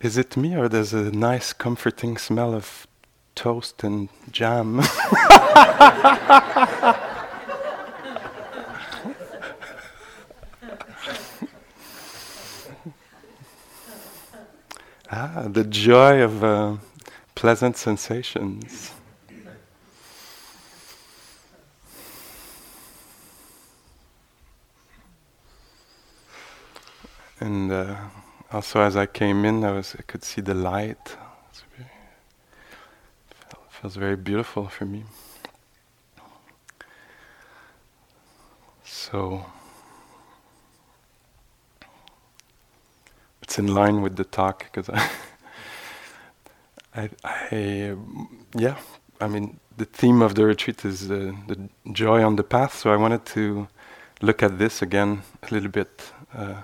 Is it me or there's a nice comforting smell of toast and jam? ah, the joy of uh, pleasant sensations. And uh, also, as I came in, I was I could see the light. Very, feels very beautiful for me. So it's in line with the talk because I, I, I, yeah, I mean, the theme of the retreat is uh, the joy on the path. So I wanted to look at this again a little bit. Uh,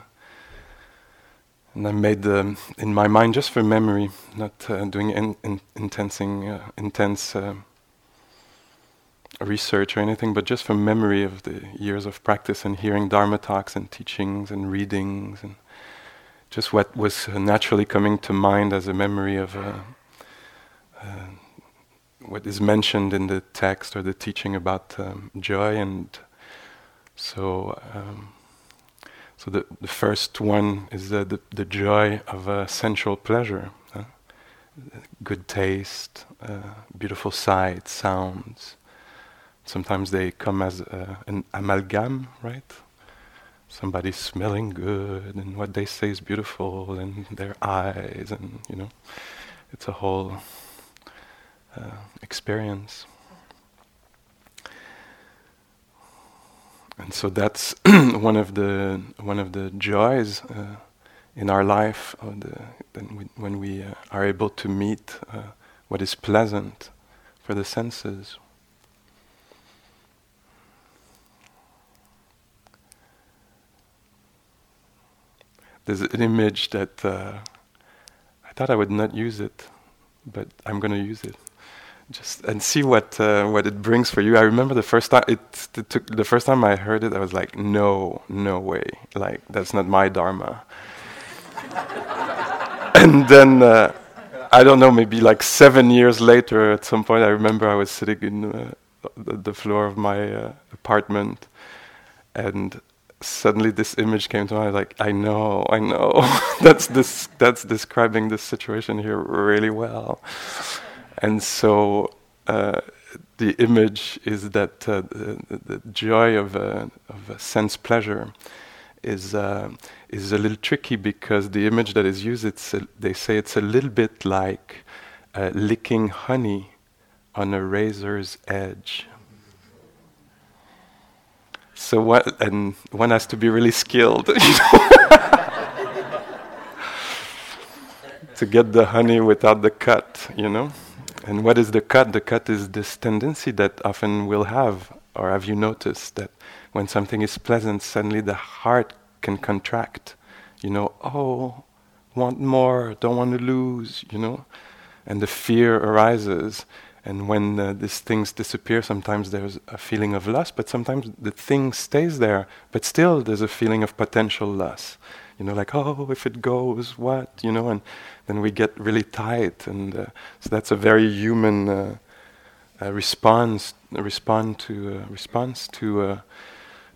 and I made um, in my mind just for memory, not uh, doing in, in, intensing, uh, intense uh, research or anything, but just from memory of the years of practice and hearing Dharma talks and teachings and readings and just what was naturally coming to mind as a memory of uh, uh, what is mentioned in the text or the teaching about um, joy and so. Um, so the, the first one is the, the, the joy of a sensual pleasure, good taste, uh, beautiful sights, sounds. Sometimes they come as uh, an amalgam, right? Somebody smelling good, and what they say is beautiful, and their eyes, and you know, it's a whole uh, experience. And so that's one of the one of the joys uh, in our life the, we, when we uh, are able to meet uh, what is pleasant for the senses. There's an image that uh, I thought I would not use it, but I'm going to use it just and see what uh, what it brings for you. I remember the first time it, it, took the first time I heard it, I was like, no, no way, like that's not my dharma. and then uh, I don't know, maybe like seven years later, at some point, I remember I was sitting in uh, the, the, floor of my uh, apartment, and suddenly this image came to mind. Like, I know, I know, that's this that's describing this situation here really well. And so uh, the image is that uh, the, the, joy of, uh, of sense pleasure is uh, is a little tricky because the image that is used, it's a, they say it's a little bit like uh, licking honey on a razor's edge. So what? And one has to be really skilled, to get the honey without the cut, you know. And what is the cut? The cut is this tendency that often we'll have, or have you noticed that when something is pleasant, suddenly the heart can contract. You know, oh, want more, don't want to lose, you know? And the fear arises. And when uh, these things disappear, sometimes there's a feeling of loss, but sometimes the thing stays there, but still there's a feeling of potential loss you know, like, oh, if it goes, what, you know, and then we get really tight, and uh, so that's a very human uh, uh, response, respond to uh, response to uh,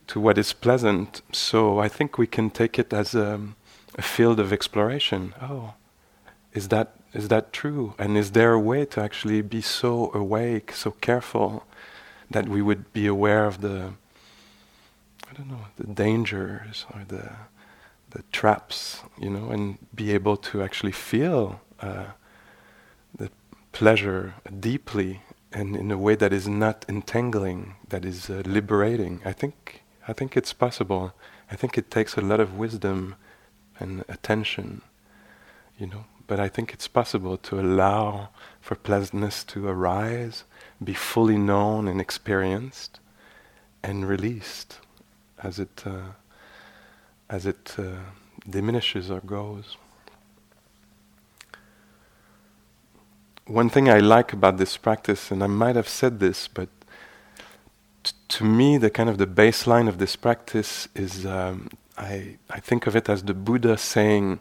to what is pleasant. So I think we can take it as a, a field of exploration. Oh, is that is that true? And is there a way to actually be so awake, so careful, that we would be aware of the I don't know the dangers or the the traps, you know, and be able to actually feel uh, the pleasure deeply and in a way that is not entangling, that is uh, liberating. I think I think it's possible. I think it takes a lot of wisdom and attention, you know. but I think it's possible to allow for pleasantness to arise, be fully known and experienced, and released as it uh, as it uh, diminishes or goes. One thing I like about this practice, and I might have said this, but t- to me, the kind of the baseline of this practice is um, I, I think of it as the Buddha saying,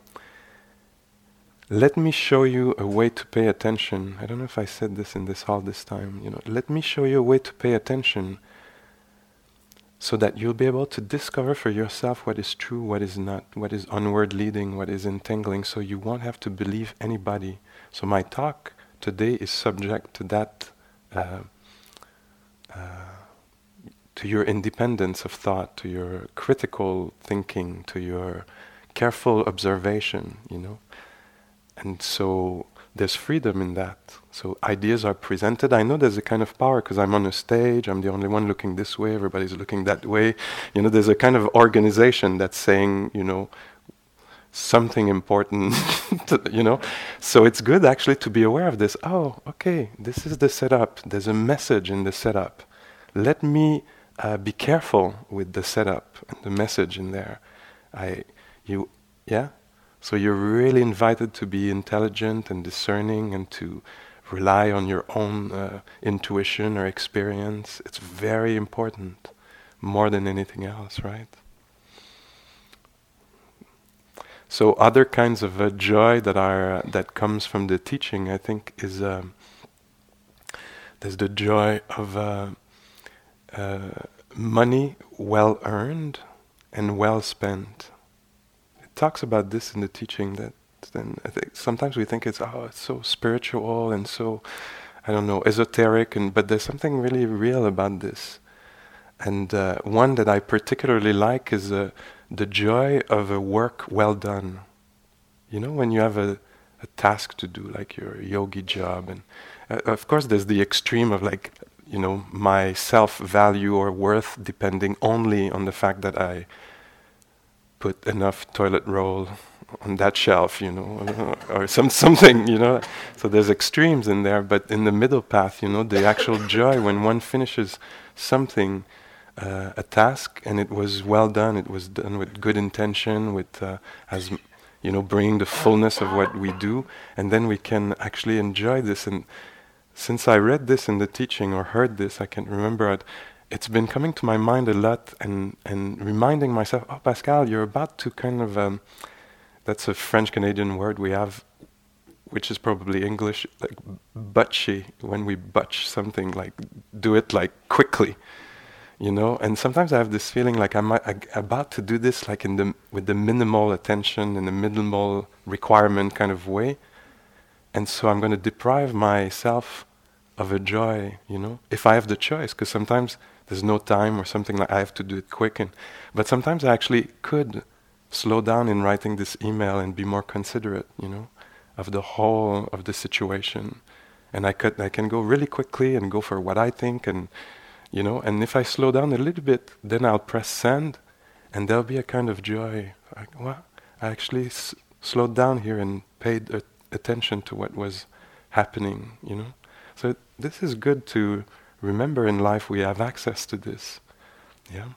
let me show you a way to pay attention. I don't know if I said this in this hall this time. You know, let me show you a way to pay attention so that you'll be able to discover for yourself what is true, what is not, what is onward leading, what is entangling, so you won't have to believe anybody. So my talk today is subject to that, uh, uh, to your independence of thought, to your critical thinking, to your careful observation, you know. And so there's freedom in that. So ideas are presented. I know there's a kind of power because I'm on a stage. I'm the only one looking this way. Everybody's looking that way. You know, there's a kind of organization that's saying, you know, something important. to, you know, so it's good actually to be aware of this. Oh, okay, this is the setup. There's a message in the setup. Let me uh, be careful with the setup and the message in there. I, you, yeah. So you're really invited to be intelligent and discerning and to rely on your own uh, intuition or experience. It's very important, more than anything else, right? So other kinds of uh, joy that are uh, that comes from the teaching, I think, is um, there's the joy of uh, uh, money well earned and well spent talks about this in the teaching that then I think sometimes we think it's oh it's so spiritual and so I don't know esoteric and but there's something really real about this. And uh, one that I particularly like is uh, the joy of a work well done. You know when you have a, a task to do like your yogi job and uh, of course there's the extreme of like you know my self value or worth depending only on the fact that I put enough toilet roll on that shelf, you know, or some something, you know. So there's extremes in there, but in the middle path, you know, the actual joy when one finishes something, uh, a task, and it was well done. It was done with good intention, with uh, as you know, bringing the fullness of what we do, and then we can actually enjoy this. And since I read this in the teaching or heard this, I can't remember it it's been coming to my mind a lot and, and reminding myself, oh, Pascal, you're about to kind of, um, that's a French Canadian word we have, which is probably English, like butchy, when we butch something, like do it like quickly, you know? And sometimes I have this feeling like I'm about to do this like in the, with the minimal attention and the minimal requirement kind of way. And so I'm going to deprive myself of a joy, you know, if I have the choice, because sometimes there's no time or something like I have to do it quick. And but sometimes I actually could slow down in writing this email and be more considerate, you know, of the whole of the situation. And I could I can go really quickly and go for what I think and you know, and if I slow down a little bit, then I'll press send, and there'll be a kind of joy. Like, what? I actually s- slowed down here and paid a- attention to what was happening, you know. So this is good to remember in life we have access to this. Yeah.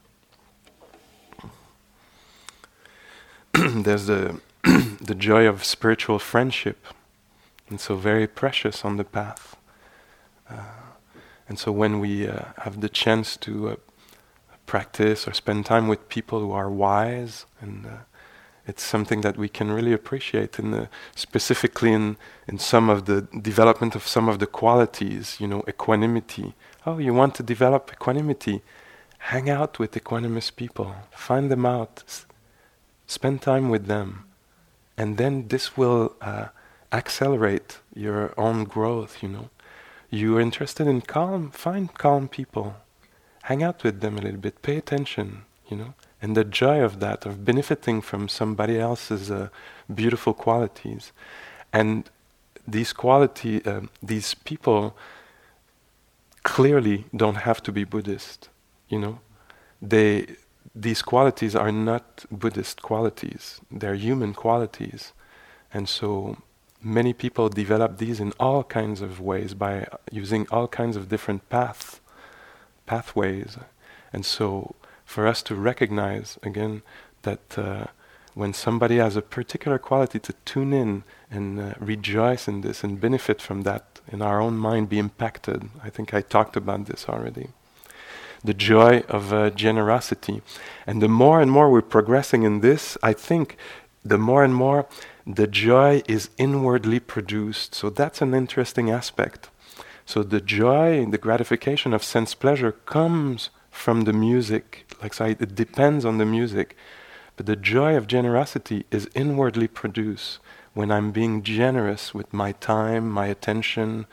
There's the the joy of spiritual friendship, and so very precious on the path. Uh, and so when we uh, have the chance to uh, practice or spend time with people who are wise, and uh, it's something that we can really appreciate in the, specifically in, in some of the development of some of the qualities, you know, equanimity, Oh, you want to develop equanimity? Hang out with equanimous people. Find them out. S- spend time with them. And then this will uh, accelerate your own growth, you know. You're interested in calm, find calm people. Hang out with them a little bit. Pay attention, you know. And the joy of that, of benefiting from somebody else's uh, beautiful qualities. And these quality, uh, these people clearly don't have to be Buddhist. You know, they these qualities are not Buddhist qualities; they're human qualities, and so many people develop these in all kinds of ways by using all kinds of different paths, pathways. And so, for us to recognize again that uh, when somebody has a particular quality, to tune in and uh, rejoice in this and benefit from that in our own mind, be impacted. I think I talked about this already. The joy of uh, generosity. And the more and more we're progressing in this, I think the more and more the joy is inwardly produced. So that's an interesting aspect. So the joy, the gratification of sense pleasure comes from the music. Like I, it depends on the music. But the joy of generosity is inwardly produced when I'm being generous with my time, my attention,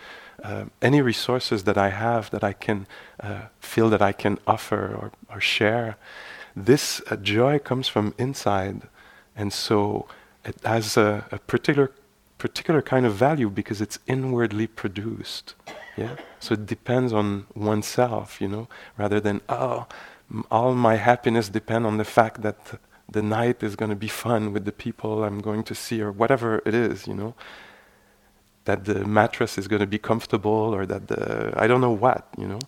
uh, any resources that I have that I can uh, feel that I can offer or, or share. This uh, joy comes from inside. And so it has a, a particular particular kind of value because it's inwardly produced. Yeah. So it depends on oneself, you know, rather than oh, m- all my happiness depend on the fact that th- the night is going to be fun with the people I'm going to see or whatever it is, you know. That the mattress is going to be comfortable or that the I don't know what, you know,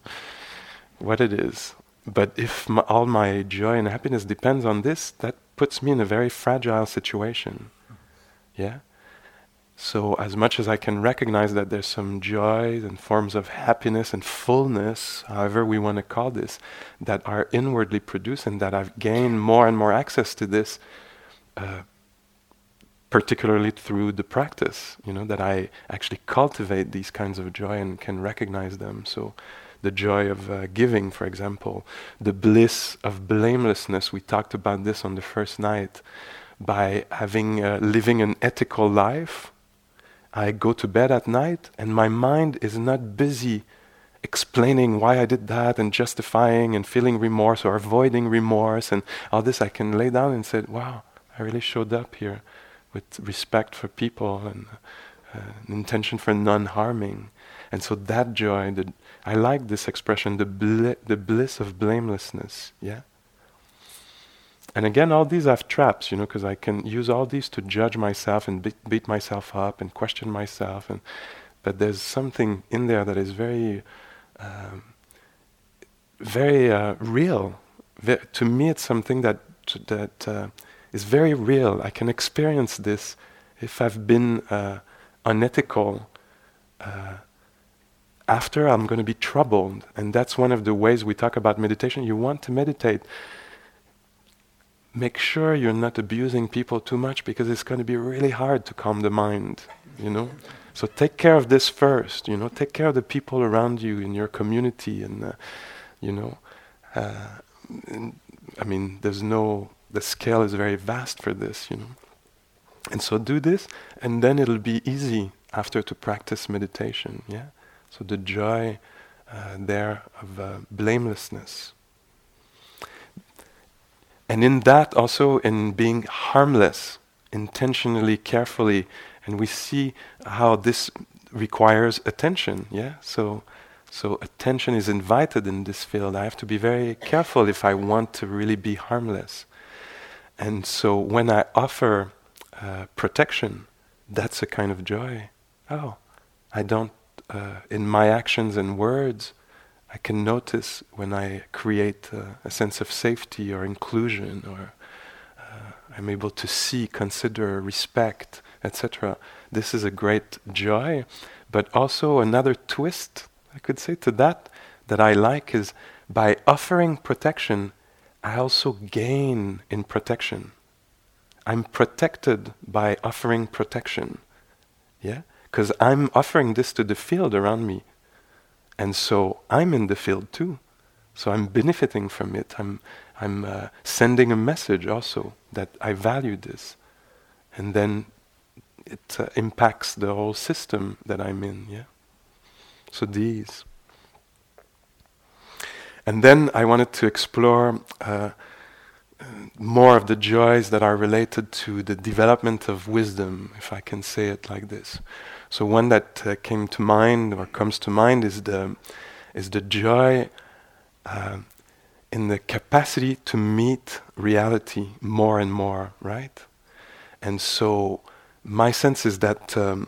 what it is. But if all my joy and happiness depends on this, that puts me in a very fragile situation. Yeah? So, as much as I can recognize that there's some joy and forms of happiness and fullness, however we want to call this, that are inwardly produced, and that I've gained more and more access to this, uh, particularly through the practice, you know, that I actually cultivate these kinds of joy and can recognize them. So, the joy of uh, giving, for example, the bliss of blamelessness. We talked about this on the first night. By having uh, living an ethical life, I go to bed at night and my mind is not busy explaining why I did that and justifying and feeling remorse or avoiding remorse and all this. I can lay down and say, "Wow, I really showed up here with respect for people and uh, an intention for non-harming." And so that joy, the I like this expression, the, the bliss of blamelessness. Yeah? And again, all these have traps, you know, because I can use all these to judge myself and be- beat myself up and question myself. And, but there's something in there that is very, um, very uh, real. Ve- to me, it's something that, that uh, is very real. I can experience this if I've been uh, unethical uh, after I'm going to be troubled. And that's one of the ways we talk about meditation. You want to meditate. Make sure you're not abusing people too much because it's going to be really hard to calm the mind, you know? So take care of this first, you know? Take care of the people around you in your community and, uh, you know? Uh, I mean, there's no, the scale is very vast for this, you know? And so do this, and then it'll be easy after to practice meditation, yeah? So the joy uh, there of uh, blamelessness. And in that also in being harmless, intentionally, carefully, and we see how this requires attention, yeah? So so attention is invited in this field. I have to be very careful if I want to really be harmless. And so when I offer uh, protection, that's a kind of joy. Oh, I don't uh, in my actions and words, I can notice when I create a sense of safety or inclusion, or uh, I'm able to see, consider, respect, etc. This is a great joy, but also another twist, I could say, to that that I like is by offering protection, I also gain in protection. I'm protected by offering protection. Yeah? because I'm offering this to the field around me. And so I'm in the field too. So I'm benefiting from it. I'm, I'm uh, sending a message also that I value this. And then it uh, impacts the whole system that I'm in. Yeah. So these. And then I wanted to explore uh, more of the joys that are related to the development of wisdom, if I can say it like this. So one that uh, came to mind or comes to mind is the is the joy uh, in the capacity to meet reality more and more, right? And so my sense is that um,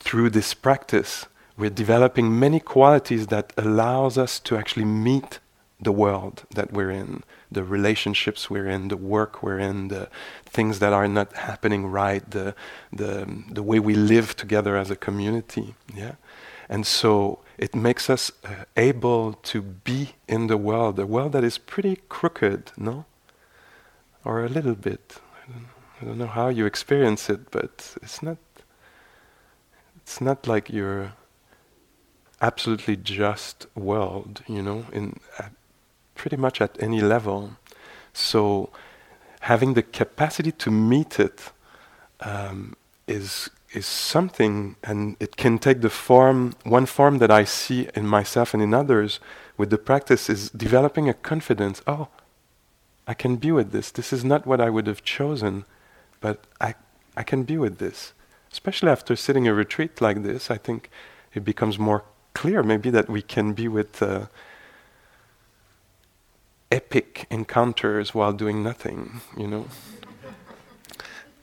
through this practice, we're developing many qualities that allows us to actually meet the world that we're in, the relationships we're in, the work we're in, the things that are not happening right, the the the way we live together as a community. Yeah, and so it makes us uh, able to be in the world, a world that is pretty crooked, no, or a little bit. I don't, I don't know how you experience it, but it's not. It's not like you're absolutely just world, you know, in pretty much at any level. So having the capacity to meet it um, is is something, and it can take the form. One form that I see in myself and in others with the practice is developing a confidence. Oh, I can be with this. This is not what I would have chosen, but I I can be with this. Especially after sitting a retreat like this, I think it becomes more clear maybe that we can be with. Uh, epic encounters while doing nothing, you know.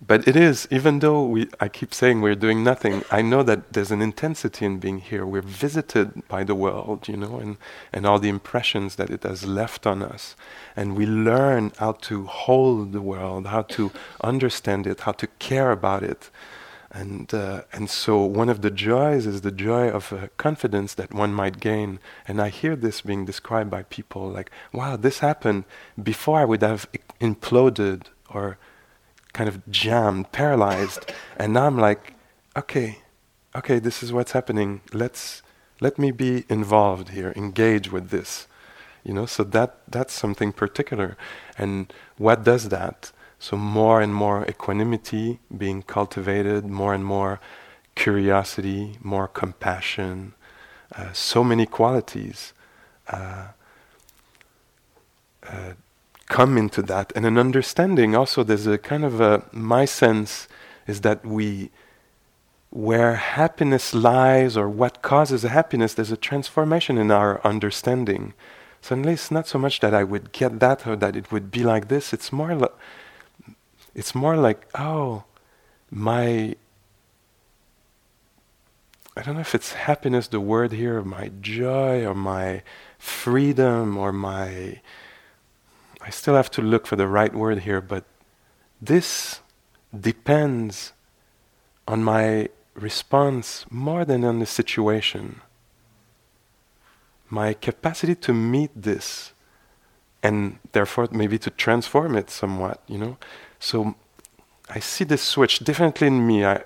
But it is, even though we, I keep saying we're doing nothing, I know that there's an intensity in being here. We're visited by the world, you know, and, and all the impressions that it has left on us. And we learn how to hold the world, how to understand it, how to care about it. And, uh, and so one of the joys is the joy of uh, confidence that one might gain. And I hear this being described by people like, wow, this happened before I would have imploded or kind of jammed, paralyzed. and now I'm like, okay, okay, this is what's happening. Let's, let me be involved here, engage with this. You know, so that, that's something particular. And what does that? So more and more equanimity being cultivated, more and more curiosity, more compassion, uh, so many qualities uh, uh, come into that, and an understanding. Also, there's a kind of a my sense is that we where happiness lies or what causes happiness, there's a transformation in our understanding. Suddenly, it's not so much that I would get that or that it would be like this. It's more like it's more like, oh, my. I don't know if it's happiness, the word here, or my joy, or my freedom, or my. I still have to look for the right word here, but this depends on my response more than on the situation. My capacity to meet this and therefore maybe to transform it somewhat, you know, so I see this switch differently in me. I,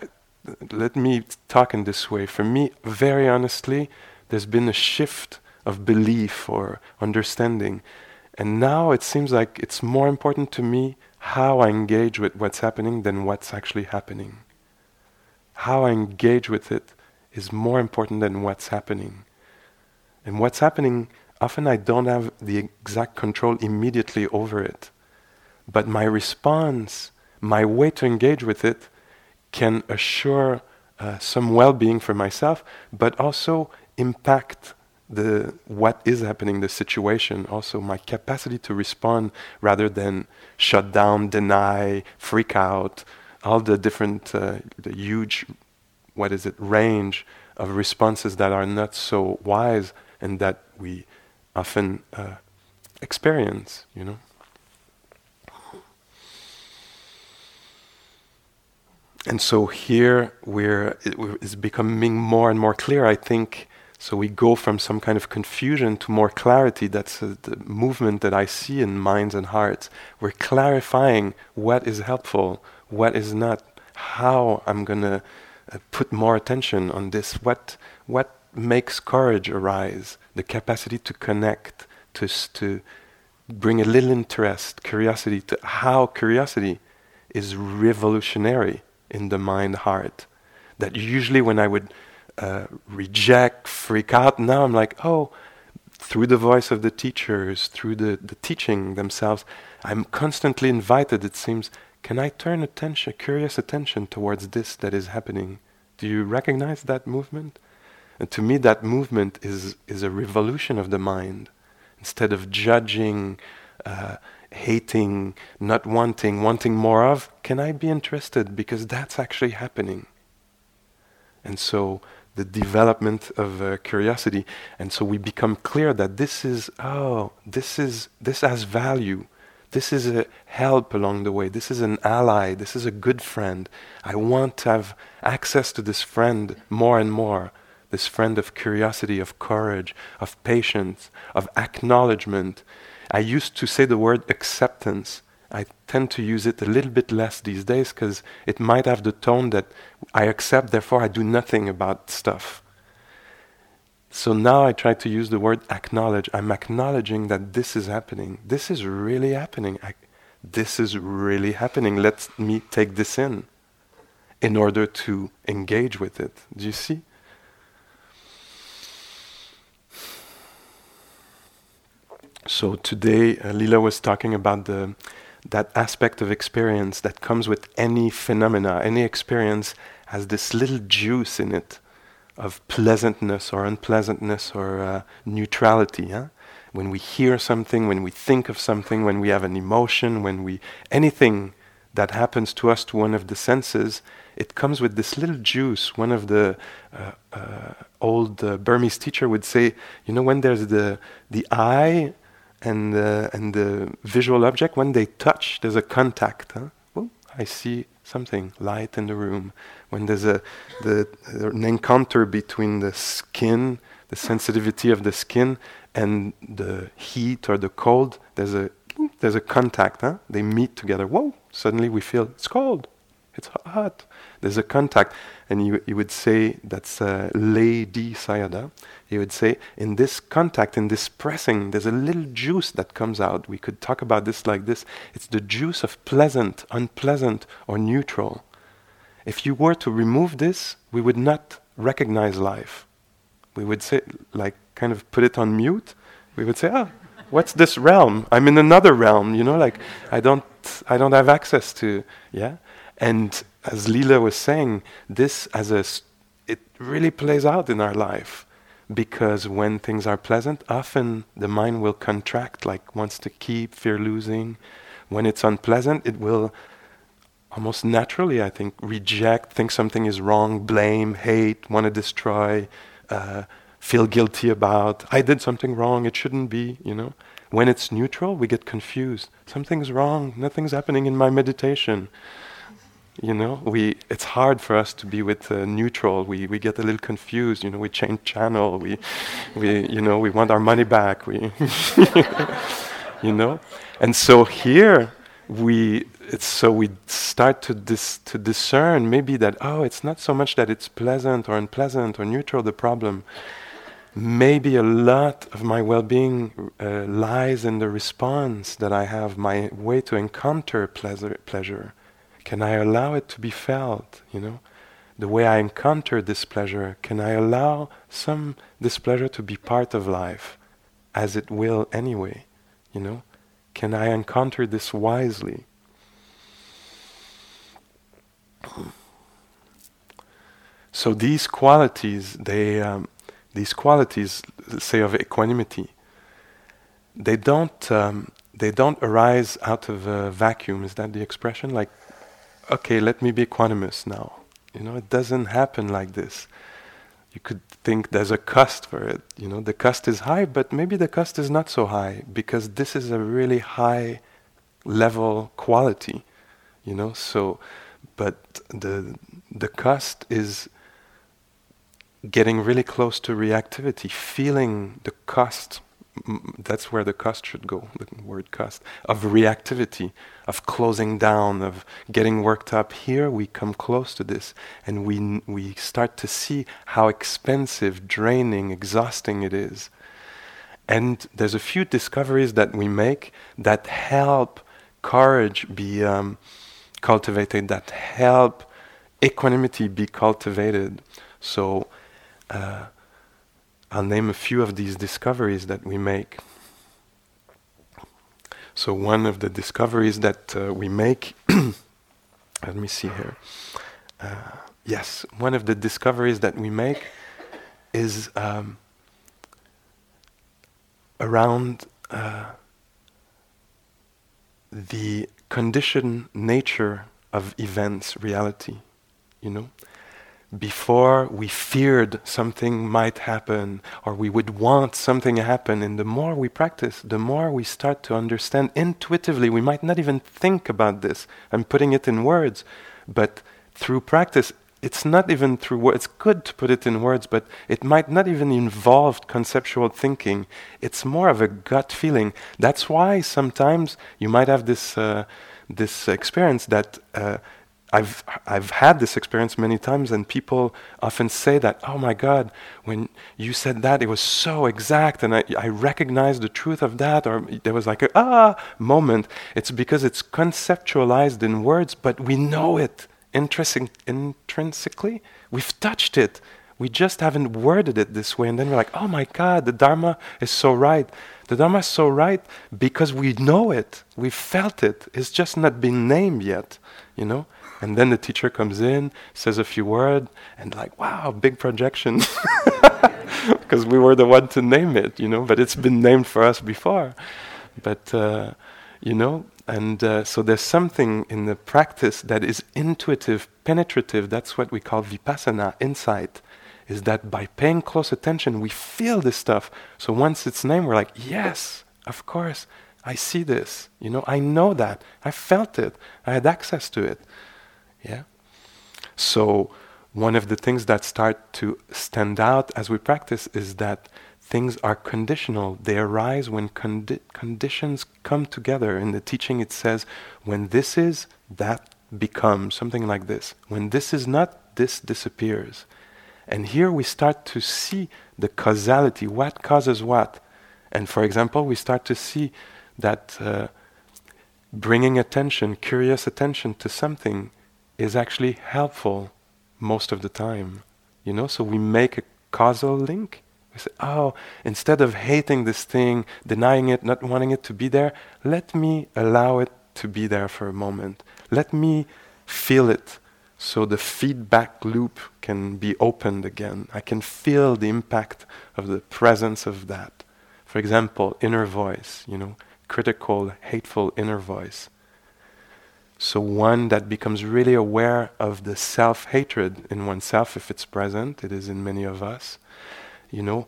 let me talk in this way. For me, very honestly, there's been a shift of belief or understanding. And now it seems like it's more important to me how I engage with what's happening than what's actually happening. How I engage with it is more important than what's happening. And what's happening, often I don't have the exact control immediately over it. But my response, my way to engage with it, can assure uh, some well-being for myself, but also impact the what is happening, the situation. Also, my capacity to respond rather than shut down, deny, freak out, all the different, uh, the huge, what is it, range of responses that are not so wise and that we often uh, experience. You know. And so here we're it's becoming more and more clear i think. So we go from some kind of confusion to more clarity. That's uh, the movement that i see in minds and hearts. We're clarifying what is helpful what is not how i'm going to uh, put more attention on this what what makes courage arise the capacity to connect to to bring a little interest curiosity to how curiosity is revolutionary in the mind heart. That usually when I would uh, reject, freak out, now I'm like, oh, through the voice of the teachers, through the, the teaching themselves, I'm constantly invited, it seems, can I turn attention, curious attention towards this that is happening? Do you recognize that movement? And to me, that movement is, is a revolution of the mind. Instead of judging, uh, hating, not wanting, wanting more of, can I be interested? Because that's actually happening. And so the development of uh, curiosity, and so we become clear that this is, oh, this is, this has value. This is a help along the way. This is an ally. This is a good friend. I want to have access to this friend more and more. This friend of curiosity, of courage, of patience, of acknowledgement. I used to say the word acceptance. I tend to use it a little bit less these days because it might have the tone that I accept, therefore I do nothing about stuff. So now I try to use the word acknowledge. I'm acknowledging that this is happening. This is really happening. I, this is really happening. Let me take this in in order to engage with it. Do you see? So today, uh, Lila was talking about the that aspect of experience that comes with any phenomena. Any experience has this little juice in it of pleasantness or unpleasantness or uh, neutrality. When we hear something, when we think of something, when we have an emotion, when we anything that happens to us to one of the senses, it comes with this little juice. One of the uh, uh, old uh, Burmese teacher would say, you know, when there's the the eye and and the visual object, when they touch, there's a contact. Huh? Well, I see something light in the room when there's a the, an encounter between the skin, the sensitivity of the skin, and the heat or the cold, there's a there's a contact. Huh? They meet together. Whoa! Suddenly we feel it's cold, it's hot. There's a contact, and you you would say that's uh, Ledi Sayadaw. He would say in this contact, in this pressing, there's a little juice that comes out. We could talk about this like this. It's the juice of pleasant, unpleasant, or neutral. If you were to remove this, we would not recognize life. We would say, like, kind of put it on mute. We would say, ah, what's this realm? I'm in another realm, you know, like, I don't, I don't have access to, yeah? And as Lila was saying, this as a, it really plays out in our life because when things are pleasant, often the mind will contract, like wants to keep, fear losing. When it's unpleasant, it will almost naturally, I think, reject, think something is wrong, blame, hate, want to destroy, uh, feel guilty about. I did something wrong, it shouldn't be, you know. When it's neutral, we get confused. Something's wrong, nothing's happening in my meditation. You know, we, it's hard for us to be with uh, neutral. We, we get a little confused. You know, we change channel. We, we, you know, we want our money back. We, you know, and so here we so we start to dis, to discern maybe that oh it's not so much that it's pleasant or unpleasant or neutral the problem maybe a lot of my well-being uh, lies in the response that I have my way to encounter pleasure pleasure can I allow it to be felt you know the way I encounter displeasure, can I allow some displeasure to be part of life as it will anyway you know can I encounter this wisely? So these qualities, they, um, these qualities, say of equanimity, they don't, um, they don't arise out of a vacuum. Is that the expression? Like, okay, let me be equanimous now. You know, it doesn't happen like this you could think there's a cost for it. You know, the cost is high, but maybe the cost is not so high because this is a really high level quality. You know, so but the the cost is getting really close to reactivity, feeling the cost that's where the cost should go, the word cost, of reactivity, of closing down, of getting worked up. Here we come close to this and we, we start to see how expensive, draining, exhausting it is. And there's a few discoveries that we make that help courage be um, cultivated, that help equanimity be cultivated. So, uh, I'll name a few of these discoveries that we make. So, one of the discoveries that uh, we make, let me see here. Uh, yes, one of the discoveries that we make is um, around uh, the conditioned nature of events, reality, you know? Before we feared something might happen or we would want something to happen, and the more we practice, the more we start to understand intuitively. We might not even think about this. I'm putting it in words, but through practice, it's not even through words. It's good to put it in words, but it might not even involve conceptual thinking. It's more of a gut feeling. That's why sometimes you might have this uh, this experience that uh, I've I've had this experience many times, and people often say that, "Oh my God, when you said that, it was so exact, and I I recognized the truth of that," or there was like a ah moment. It's because it's conceptualized in words, but we know it intrinsic, intrinsically. We've touched it. We just haven't worded it this way, and then we're like, "Oh my God, the Dharma is so right." The Dharma is so right because we know it, we felt it. It's just not been named yet, you know. And then the teacher comes in, says a few words, and like, wow, big projection. because we were the one to name it, you know, but it's been named for us before. But, uh, you know, and uh, so there's something in the practice that is intuitive, penetrative. That's what we call vipassana, insight. Is that by paying close attention, we feel this stuff. So once it's named, we're like, yes, of course, I see this. You know, I know that. I felt it. I had access to it. Yeah? So, one of the things that start to stand out as we practice is that things are conditional. They arise when condi- conditions come together. In the teaching, it says, when this is, that becomes, something like this. When this is not, this disappears. And here we start to see the causality, what causes what. And for example, we start to see that uh, bringing attention, curious attention to something is actually helpful most of the time. You know, so we make a causal link. We say, oh, instead of hating this thing, denying it, not wanting it to be there, let me allow it to be there for a moment. Let me feel it so the feedback loop can be opened again. I can feel the impact of the presence of that. For example, inner voice, you know, critical, hateful inner voice. So one that becomes really aware of the self-hatred in oneself, if it's present, it is in many of us, you know,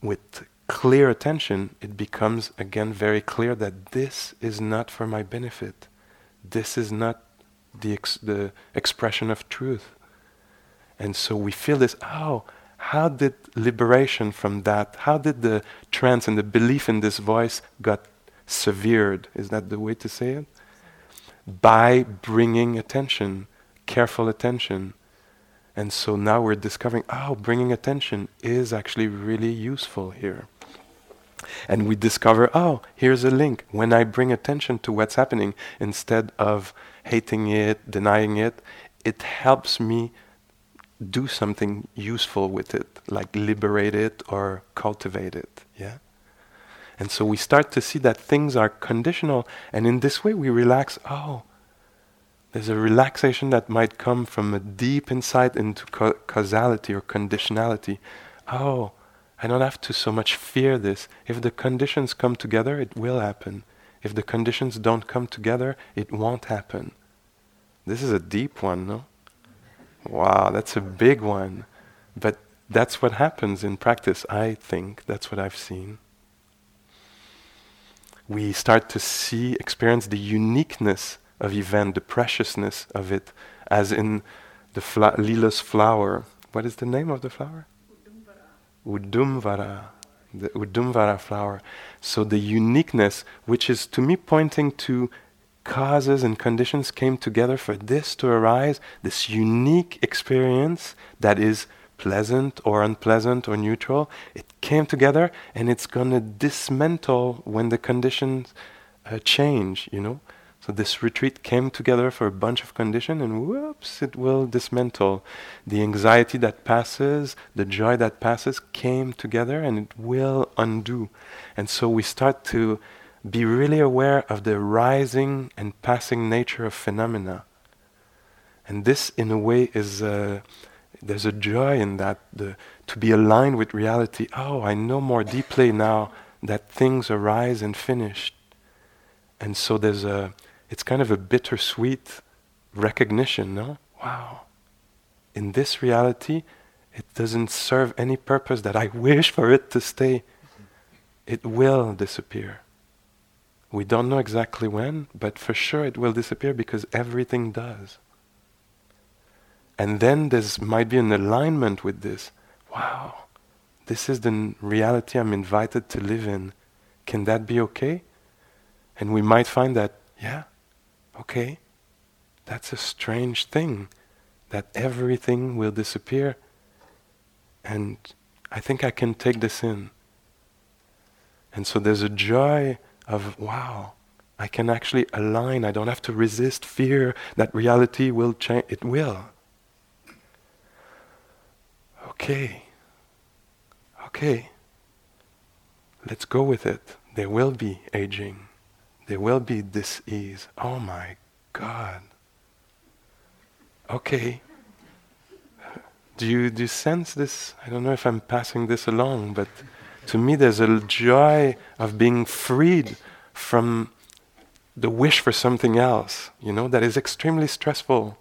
with clear attention, it becomes again very clear that this is not for my benefit. This is not the, ex- the expression of truth. And so we feel this, oh, how did liberation from that, how did the trance and the belief in this voice got severed? Is that the way to say it? By bringing attention, careful attention. And so now we're discovering, oh, bringing attention is actually really useful here. And we discover, oh, here's a link. When I bring attention to what's happening, instead of hating it, denying it, it helps me do something useful with it, like liberate it or cultivate it. Yeah? And so we start to see that things are conditional, and in this way we relax. Oh, there's a relaxation that might come from a deep insight into ca- causality or conditionality. Oh, I don't have to so much fear this. If the conditions come together, it will happen. If the conditions don't come together, it won't happen. This is a deep one, no? Wow, that's a big one. But that's what happens in practice, I think. That's what I've seen we start to see, experience the uniqueness of event, the preciousness of it, as in the fla- lila's flower. What is the name of the flower? Udumvara. The Udumvara flower. So the uniqueness, which is to me pointing to causes and conditions came together for this to arise, this unique experience that is pleasant or unpleasant or neutral. It came together and it's going to dismantle when the conditions uh, change, you know. So this retreat came together for a bunch of conditions and whoops, it will dismantle. The anxiety that passes, the joy that passes came together and it will undo. And so we start to be really aware of the rising and passing nature of phenomena. And this, in a way, is uh, there's a joy in that, the, to be aligned with reality. Oh, I know more deeply now that things arise and finish. And so there's a, it's kind of a bittersweet recognition, no? Wow. In this reality, it doesn't serve any purpose that I wish for it to stay. It will disappear. We don't know exactly when, but for sure it will disappear because everything does. And then there might be an alignment with this. Wow, this is the reality I'm invited to live in. Can that be okay? And we might find that, yeah, okay, that's a strange thing, that everything will disappear. And I think I can take this in. And so there's a joy of, wow, I can actually align. I don't have to resist fear that reality will change. It will. Okay. Okay. Let's go with it. There will be aging. There will be dis-ease. Oh my God. Okay. Do you, do you sense this? I don't know if I'm passing this along, but to me, there's a joy of being freed from the wish for something else, you know, that is extremely stressful.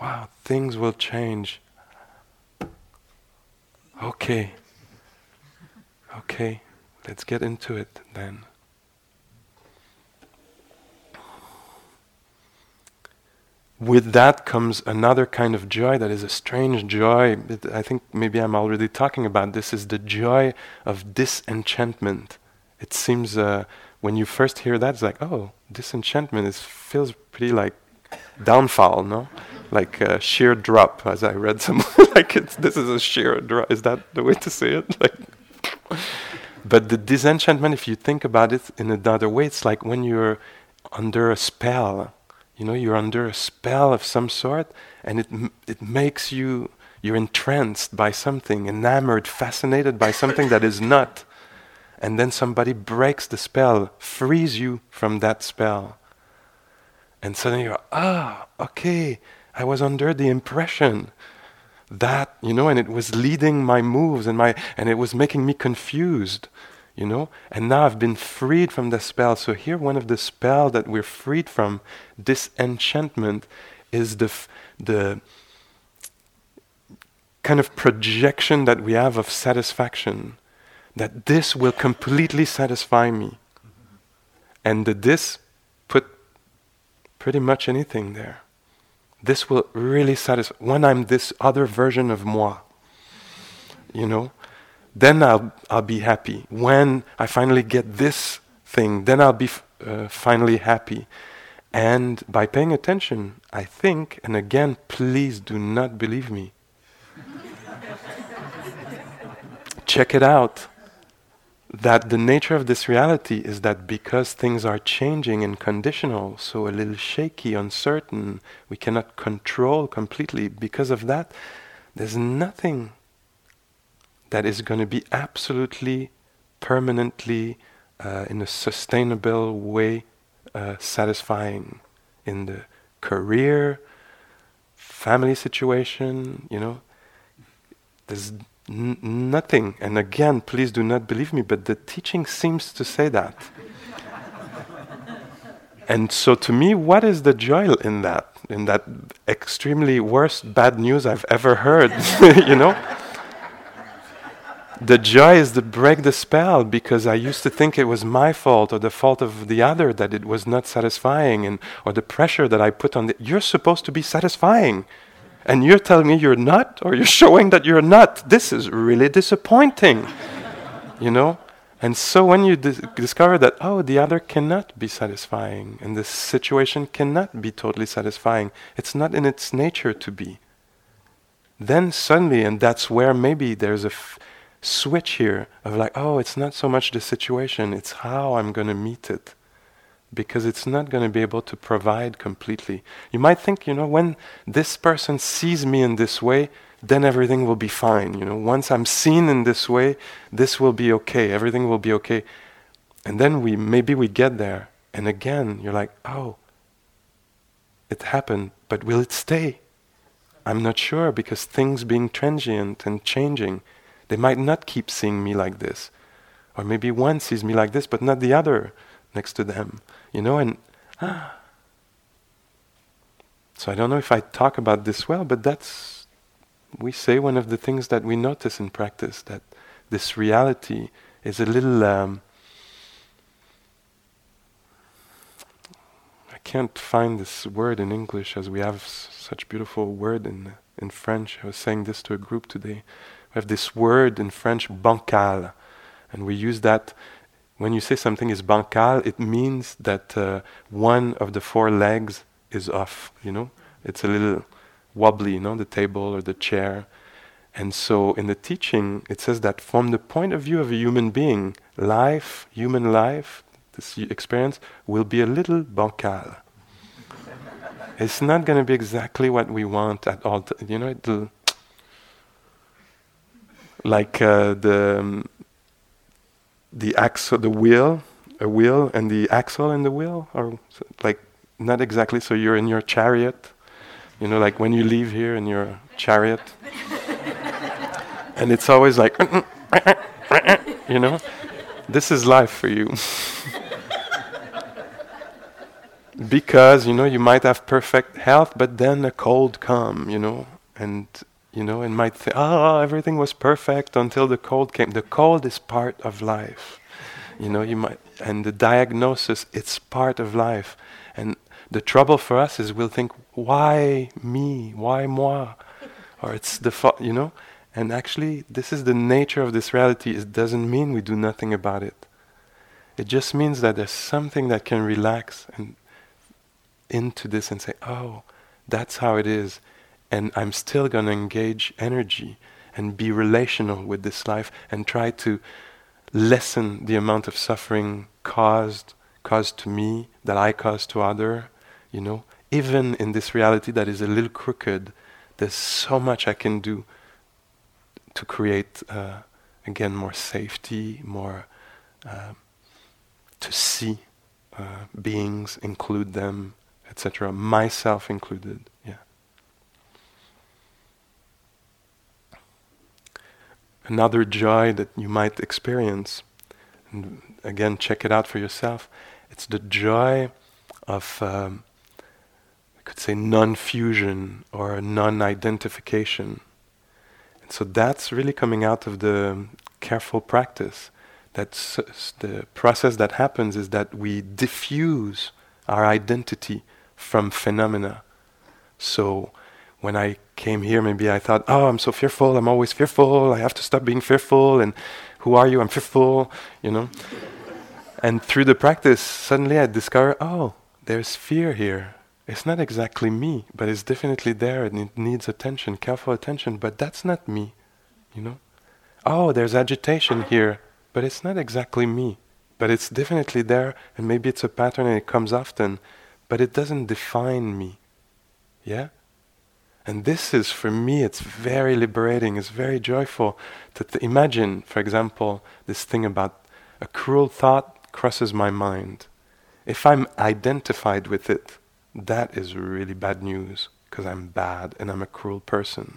Wow, things will change. Okay. Okay, let's get into it then. with that comes another kind of joy that is a strange joy. It, I think maybe I'm already talking about this. Is the joy of disenchantment. It seems uh, when you first hear that, it's like, oh, disenchantment. It feels pretty like downfall, no? Like a sheer drop, as I read somewhere. like this is a sheer drop. Is that the way to say it? Like, but the disenchantment, if you think about it in another way, it's like when you're under a spell you know, you're under a spell of some sort, and it, it makes you, you're entranced by something, enamored, fascinated by something that is not. And then somebody breaks the spell, frees you from that spell. And suddenly you're, ah, okay, I was under the impression that, you know, and it was leading my moves and my, and it was making me confused you know? And now i've been freed from the spell. So here one of the spell that we're freed from disenchantment is the f- the kind of projection that we have of satisfaction that this will completely satisfy me. And the this put pretty much anything there this will really satisfy when i'm this other version of moi you know then I'll, I'll be happy. When I finally get this thing, then I'll be f- uh, finally happy. And by paying attention, I think, and again, please do not believe me. Check it out. That the nature of this reality is that because things are changing and conditional, so a little shaky, uncertain, we cannot control completely, because of that, there's nothing that is going to be absolutely, permanently, uh, in a sustainable way, uh, satisfying in the career, family situation, you know. There's n- nothing, and again, please do not believe me, but the teaching seems to say that. and so, to me, what is the joy in that? In that extremely worst bad news I've ever heard, you know? the joy is to break the spell because I used to think it was my fault or the fault of the other that it was not satisfying and or the pressure that I put on it. you're supposed to be satisfying and you're telling me you're not or you're showing that you're not this is really disappointing you know and so when you dis- discover that oh the other cannot be satisfying and this situation cannot be totally satisfying it's not in its nature to be then suddenly and that's where maybe there's a f- switch here of like, oh, it's not so much the situation, it's how I'm going to meet it. Because it's not going to be able to provide completely. You might think, you know, when this person sees me in this way, then everything will be fine. You know, once I'm seen in this way, this will be okay. Everything will be okay. And then we maybe we get there, and again you're like, oh, it happened, but will it stay? I'm not sure because things being transient and changing. They might not keep seeing me like this. Or maybe one sees me like this, but not the other next to them. You know, and ah, So I don't know if I talk about this well, but that's, we say one of the things that we notice in practice that this reality is a little. Um, I can't find this word in English as we have s- such beautiful word in in French. I was saying this to a group today. We have this word in French, bancal, and we use that when you say something is bancal. It means that uh, one of the four legs is off. You know, it's a little wobbly. You know, the table or the chair. And so in the teaching, it says that from the point of view of a human being, life, human life, this experience will be a little bancal. it's not going to be exactly what we want at all. T- you know, it'll like uh, the um, the axle, the wheel, a wheel, and the axle in the wheel are like not exactly. So you're in your chariot, you know, like when you leave here in your chariot and it's always like, you know, this is life for you. because you know you might have perfect health, but then a cold come, you know, and you know, and might think, oh, ah, everything was perfect until the cold came. The cold is part of life, you know. You might, and the diagnosis, it's part of life, and the trouble for us is we'll think, why me? Why moi? Or it's the fault, you know. And actually, this is the nature of this reality. It doesn't mean we do nothing about it. It just means that there's something that can relax and into this and say, oh, that's how it is. And I'm still going to engage energy and be relational with this life and try to lessen the amount of suffering caused caused to me that I cause to other, you know. Even in this reality that is a little crooked, there's so much I can do to create uh, again more safety, more uh, to see uh, beings, include them, etc. Myself included. Yeah. Another joy that you might experience, and again, check it out for yourself. It's the joy of, um, I could say, non-fusion or non-identification And so that's really coming out of the careful practice. That's the process that happens is that we diffuse our identity from phenomena. So when I came here, maybe I thought, oh, I'm so fearful, I'm always fearful, I have to stop being fearful, and who are you? I'm fearful, you know. and through the practice, suddenly I discover, oh, there's fear here. It's not exactly me, but it's definitely there and it needs attention, careful attention, but that's not me, you know? Oh, there's agitation here, but it's not exactly me, but it's definitely there and maybe it's a pattern and it comes often, but it doesn't define me. Yeah? And this is, for me, it's very liberating, it's very joyful to imagine, for example, this thing about a cruel thought crosses my mind. If I'm identified with it, that is really bad news because I'm bad and I'm a cruel person.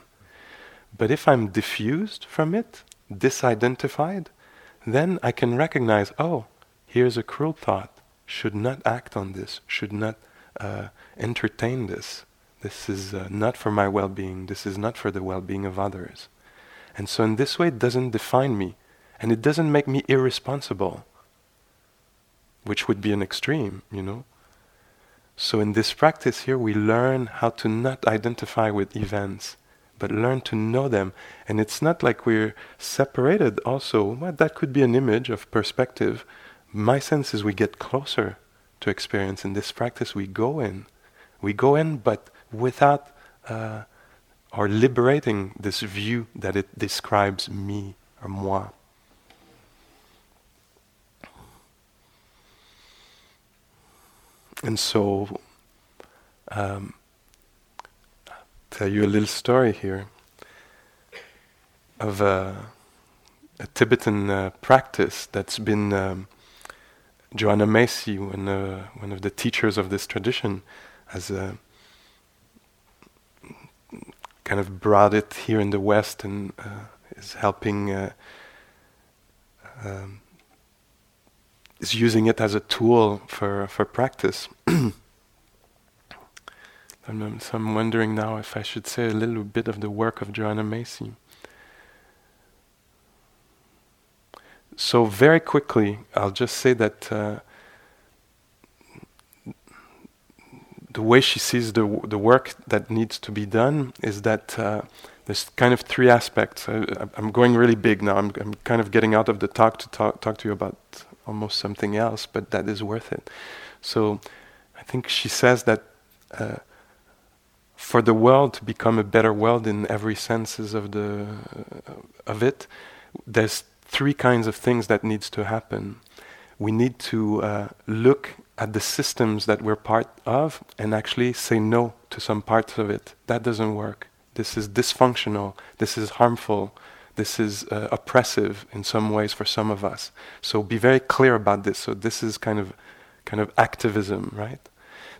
But if I'm diffused from it, disidentified, then I can recognize oh, here's a cruel thought, should not act on this, should not uh, entertain this. This is uh, not for my well being, this is not for the well being of others. And so, in this way, it doesn't define me, and it doesn't make me irresponsible, which would be an extreme, you know. So, in this practice here, we learn how to not identify with events, but learn to know them. And it's not like we're separated, also. Well, that could be an image of perspective. My sense is we get closer to experience. In this practice, we go in. We go in, but without uh, or liberating this view that it describes me or moi. And so, um, I'll tell you a little story here of a, a Tibetan uh, practice that's been um, Joanna Macy, one, uh, one of the teachers of this tradition, has uh, kind of brought it here in the West and uh, is helping. Uh, um, is using it as a tool for, for practice. So I'm wondering now if I should say a little bit of the work of Joanna Macy. So, very quickly, I'll just say that uh, the way she sees the, the work that needs to be done is that uh, there's kind of three aspects. I, am going really big now. I'm, I'm, kind of getting out of the talk to talk, talk to you about almost something else, but that is worth it. So I think she says that uh, for the world to become a better world in every senses of the uh, of it, there's three kinds of things that needs to happen. We need to uh, look at the systems that we're part of and actually say no to some parts of it. That doesn't work. This is dysfunctional. This is harmful. This is uh, oppressive in some ways for some of us. So be very clear about this. So this is kind of, kind of activism, right?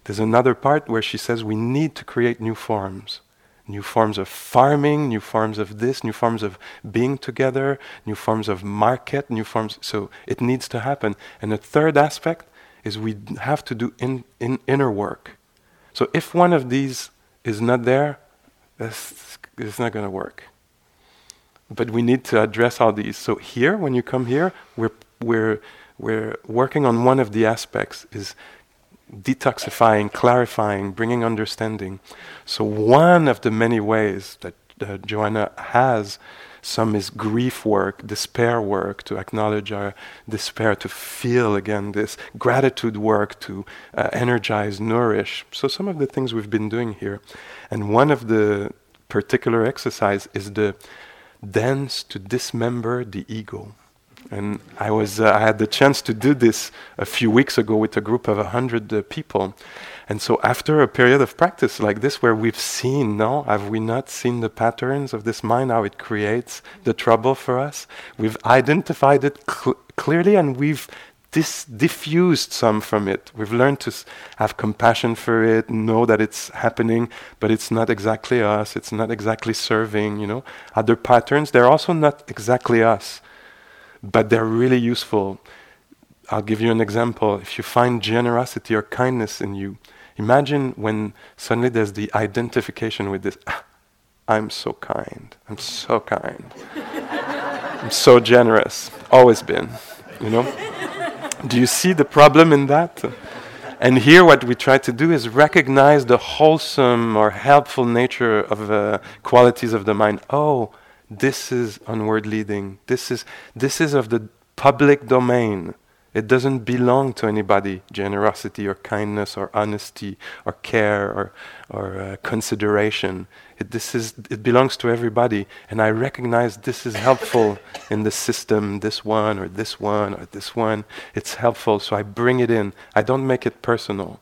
There's another part where she says we need to create new forms new forms of farming, new forms of this, new forms of being together, new forms of market, new forms. So it needs to happen. And the third aspect is we have to do in, in inner work. So if one of these is not there, it's, it's not going to work. But we need to address all these. So here, when you come here, we're, we're, we're working on one of the aspects is detoxifying, clarifying, bringing understanding. So one of the many ways that uh, Joanna has some is grief work, despair work, to acknowledge our despair, to feel again this gratitude work, to uh, energize, nourish. So, some of the things we've been doing here. And one of the particular exercise is the dance to dismember the ego. And I was, uh, I had the chance to do this a few weeks ago with a group of a hundred uh, people. And so, after a period of practice like this, where we've seen, no, have we not seen the patterns of this mind, how it creates the trouble for us? We've identified it cl- clearly and we've dis- diffused some from it. We've learned to s- have compassion for it, know that it's happening, but it's not exactly us, it's not exactly serving, you know. Other patterns, they're also not exactly us, but they're really useful. I'll give you an example. If you find generosity or kindness in you, Imagine when suddenly there's the identification with this I'm so kind, I'm so kind, I'm so generous, always been, you know? Do you see the problem in that? And here, what we try to do is recognize the wholesome or helpful nature of uh, qualities of the mind. Oh, this is onward leading. This is this is of the public domain. It doesn't belong to anybody, generosity or kindness or honesty or care or, or uh, consideration. It, this is, it belongs to everybody. And I recognize this is helpful in the system, this one or this one or this one. It's helpful, so I bring it in. I don't make it personal.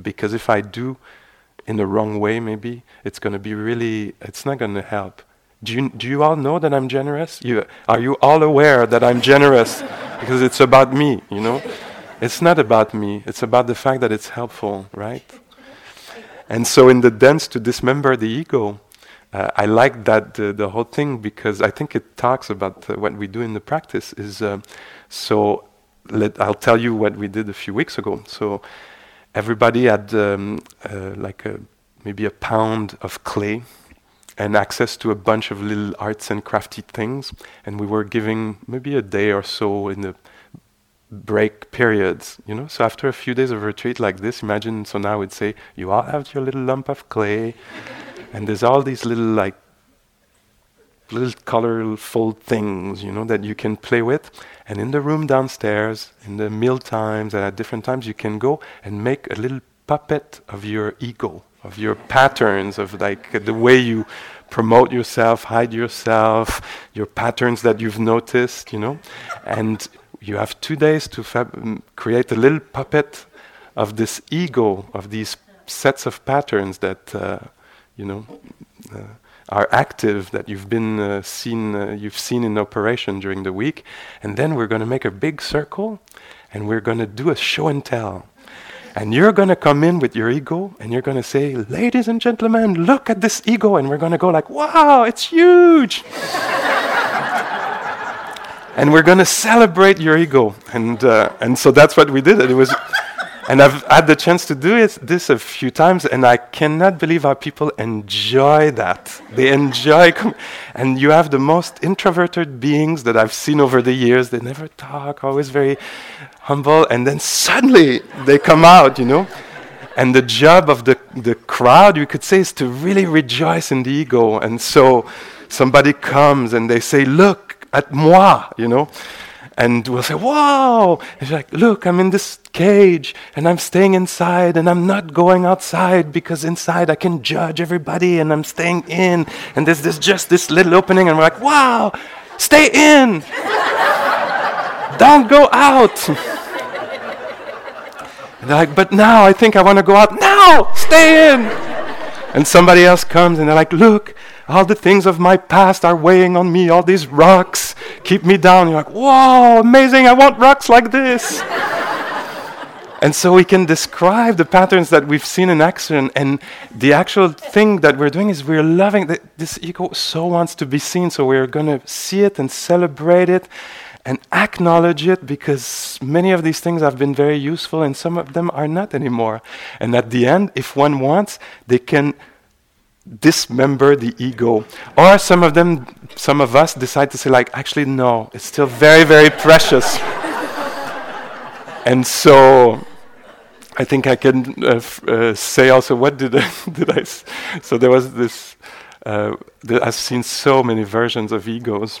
Because if I do, in the wrong way, maybe, it's going to be really, it's not going to help. Do you, do you all know that I'm generous? You, are you all aware that I'm generous? because it's about me, you know? It's not about me, it's about the fact that it's helpful, right? And so, in the dance to dismember the ego, uh, I like that uh, the whole thing because I think it talks about uh, what we do in the practice. Is uh, so. Let, I'll tell you what we did a few weeks ago. So everybody had um, uh, like a, maybe a pound of clay and access to a bunch of little arts and crafty things. And we were giving maybe a day or so in the break periods, you know. So after a few days of retreat like this, imagine. So now we'd say, you all have your little lump of clay, and there's all these little like little colorful things, you know, that you can play with. And in the room downstairs, in the meal times and at different times, you can go and make a little puppet of your ego of your patterns, of like the way you promote yourself, hide yourself, your patterns that you've noticed, you know. And you have two days to fab- create a little puppet of this ego, of these sets of patterns that, uh, you know, uh, are active, that you've been uh, seen, uh, you've seen in operation during the week. And then we're going to make a big circle, and we're going to do a show and tell. And you're going to come in with your ego and you're going to say, Ladies and gentlemen, look at this ego. And we're going to go, like, Wow, it's huge. and we're going to celebrate your ego. And, uh, and so that's what we did. And it was, and I've had the chance to do it, this a few times, and I cannot believe how people enjoy that. They enjoy, and you have the most introverted beings that I've seen over the years. They never talk, always very humble, and then suddenly they come out, you know. And the job of the, the crowd, you could say, is to really rejoice in the ego. And so somebody comes and they say, Look at moi, you know and we'll say, Wow! She's like, Look, I'm in this cage and I'm staying inside and I'm not going outside because inside I can judge everybody and I'm staying in. And there's this, just this little opening, and we're like, Wow! Stay in! Don't go out! And they're like, But now I think I want to go out. Now! Stay in! And somebody else comes and they're like, Look, all the things of my past are weighing on me, all these rocks keep me down. You're like, whoa, amazing, I want rocks like this. and so we can describe the patterns that we've seen in action, and the actual thing that we're doing is we're loving that this ego so wants to be seen, so we're going to see it and celebrate it and acknowledge it because many of these things have been very useful and some of them are not anymore. And at the end, if one wants, they can dismember the ego. Or some of them, some of us decide to say, like, actually, no, it's still very, very precious. and so I think I can uh, uh, say also, what did I, did I s- so there was this, uh, I've seen so many versions of egos.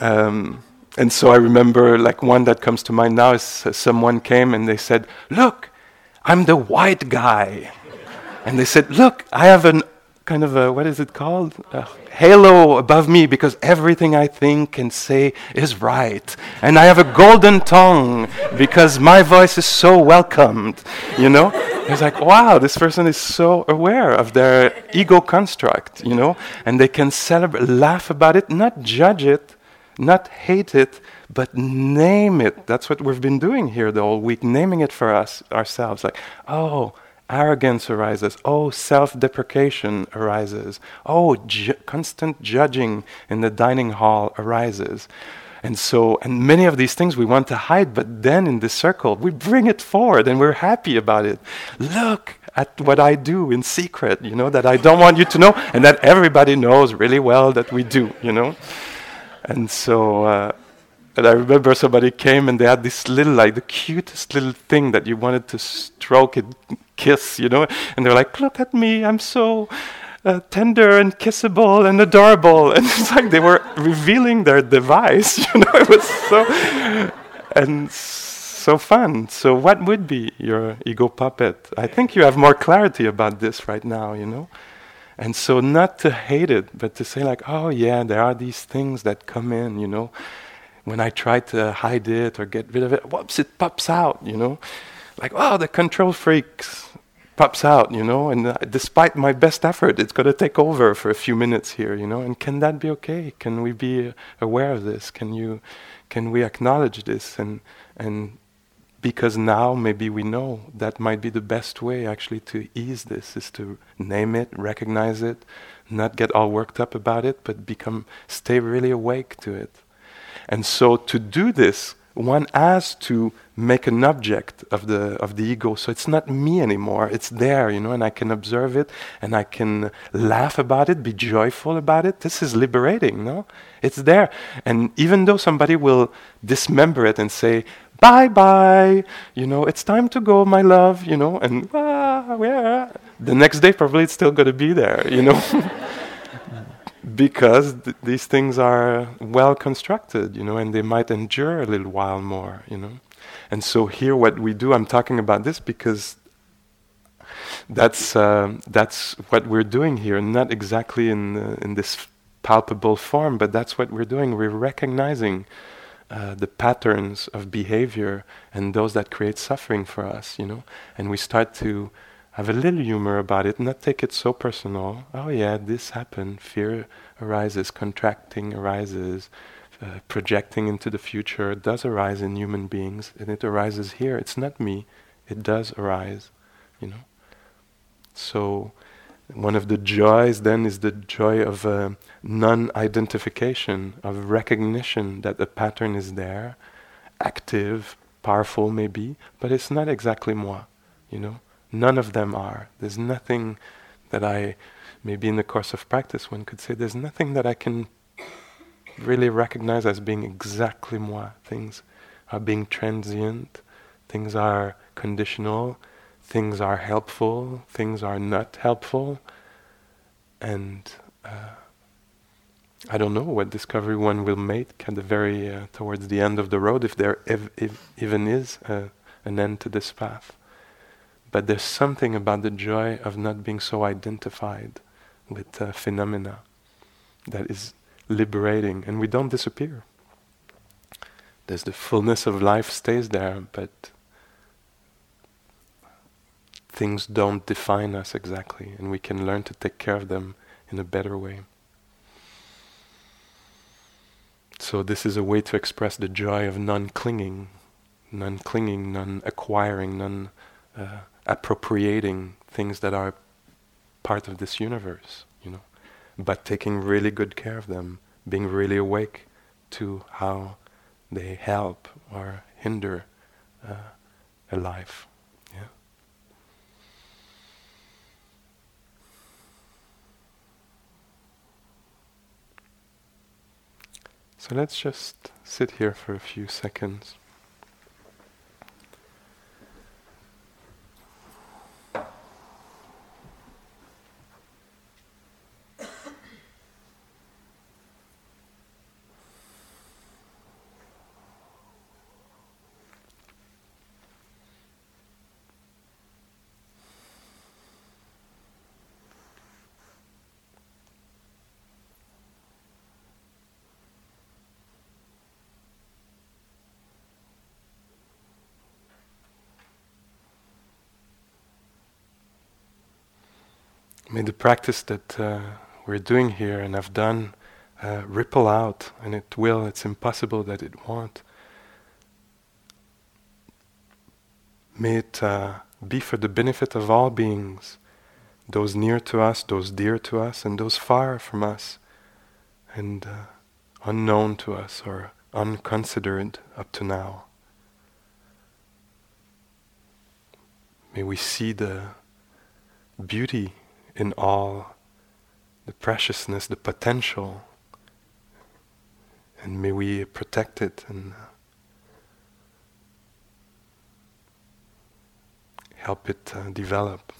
Um, and so I remember, like, one that comes to mind now is uh, someone came and they said, Look, I'm the white guy. And they said, Look, I have an kind of a, what is it called? A halo above me because everything I think and say is right. And I have a golden tongue because my voice is so welcomed, you know? It's like, wow, this person is so aware of their ego construct, you know? And they can celebrate, laugh about it, not judge it, not hate it, but name it. That's what we've been doing here the whole week, naming it for us ourselves. Like, oh, arrogance arises. Oh, self deprecation arises. Oh, ju- constant judging in the dining hall arises. And so, and many of these things we want to hide, but then in the circle, we bring it forward and we're happy about it. Look at what I do in secret, you know, that I don't want you to know, and that everybody knows really well that we do, you know. And so, uh, and I remember somebody came and they had this little, like the cutest little thing that you wanted to stroke and kiss, you know. And they're like, "Look at me, I'm so uh, tender and kissable and adorable." And it's like they were revealing their device, you know. It was so and so fun. So, what would be your ego puppet? I think you have more clarity about this right now, you know. And so, not to hate it, but to say like, "Oh yeah, there are these things that come in," you know when I try to hide it or get rid of it, whoops, it pops out, you know. Like, oh, the control freaks pops out, you know, and uh, despite my best effort, it's going to take over for a few minutes here, you know. And can that be okay? Can we be aware of this? Can you, can we acknowledge this? And and because now maybe we know that might be the best way actually to ease this is to name it, recognize it, not get all worked up about it, but become stay really awake to it. And so to do this, one has to make an object of the of the ego. So it's not me anymore. It's there, you know, and I can observe it and I can laugh about it, be joyful about it. This is liberating, no? It's there. And even though somebody will dismember it and say, Bye bye, you know, it's time to go, my love, you know, and ah, yeah. the next day probably it's still gonna be there, you know. because th- these things are well constructed, you know, and they might endure a little while more, you know. And so here, what we do, I'm talking about this because that's uh, that's what we're doing here, not exactly in uh, in this palpable form, but that's what we're doing. We're recognizing uh, the patterns of behavior and those that create suffering for us, you know, and we start to have a little humor about it, not take it so personal. Oh yeah, this happened. Fear arises, contracting arises, uh, projecting into the future does arise in human beings, and it arises here. It's not me. It does arise, you know. So, one of the joys then is the joy of uh, non-identification, of recognition that the pattern is there, active, powerful maybe, but it's not exactly moi, you know. None of them are. There's nothing that I, maybe in the course of practice, one could say, there's nothing that I can really recognize as being exactly moi. Things are being transient, things are conditional, things are helpful, things are not helpful, and uh, I don't know what discovery one will make at the very uh, towards the end of the road, if there ev- even is uh, an end to this path. But there's something about the joy of not being so identified with uh, phenomena that is liberating, and we don't disappear. There's the fullness of life stays there, but things don't define us exactly, and we can learn to take care of them in a better way. So, this is a way to express the joy of non clinging, non clinging, non acquiring, non uh, appropriating things that are part of this universe, you know, but taking really good care of them, being really awake to how they help or hinder uh, a life. So let's just sit here for a few seconds. May the practice that uh, we're doing here and have done uh, ripple out, and it will, it's impossible that it won't. May it uh, be for the benefit of all beings, those near to us, those dear to us, and those far from us, and uh, unknown to us or unconsidered up to now. May we see the beauty in all the preciousness, the potential, and may we protect it and help it uh, develop.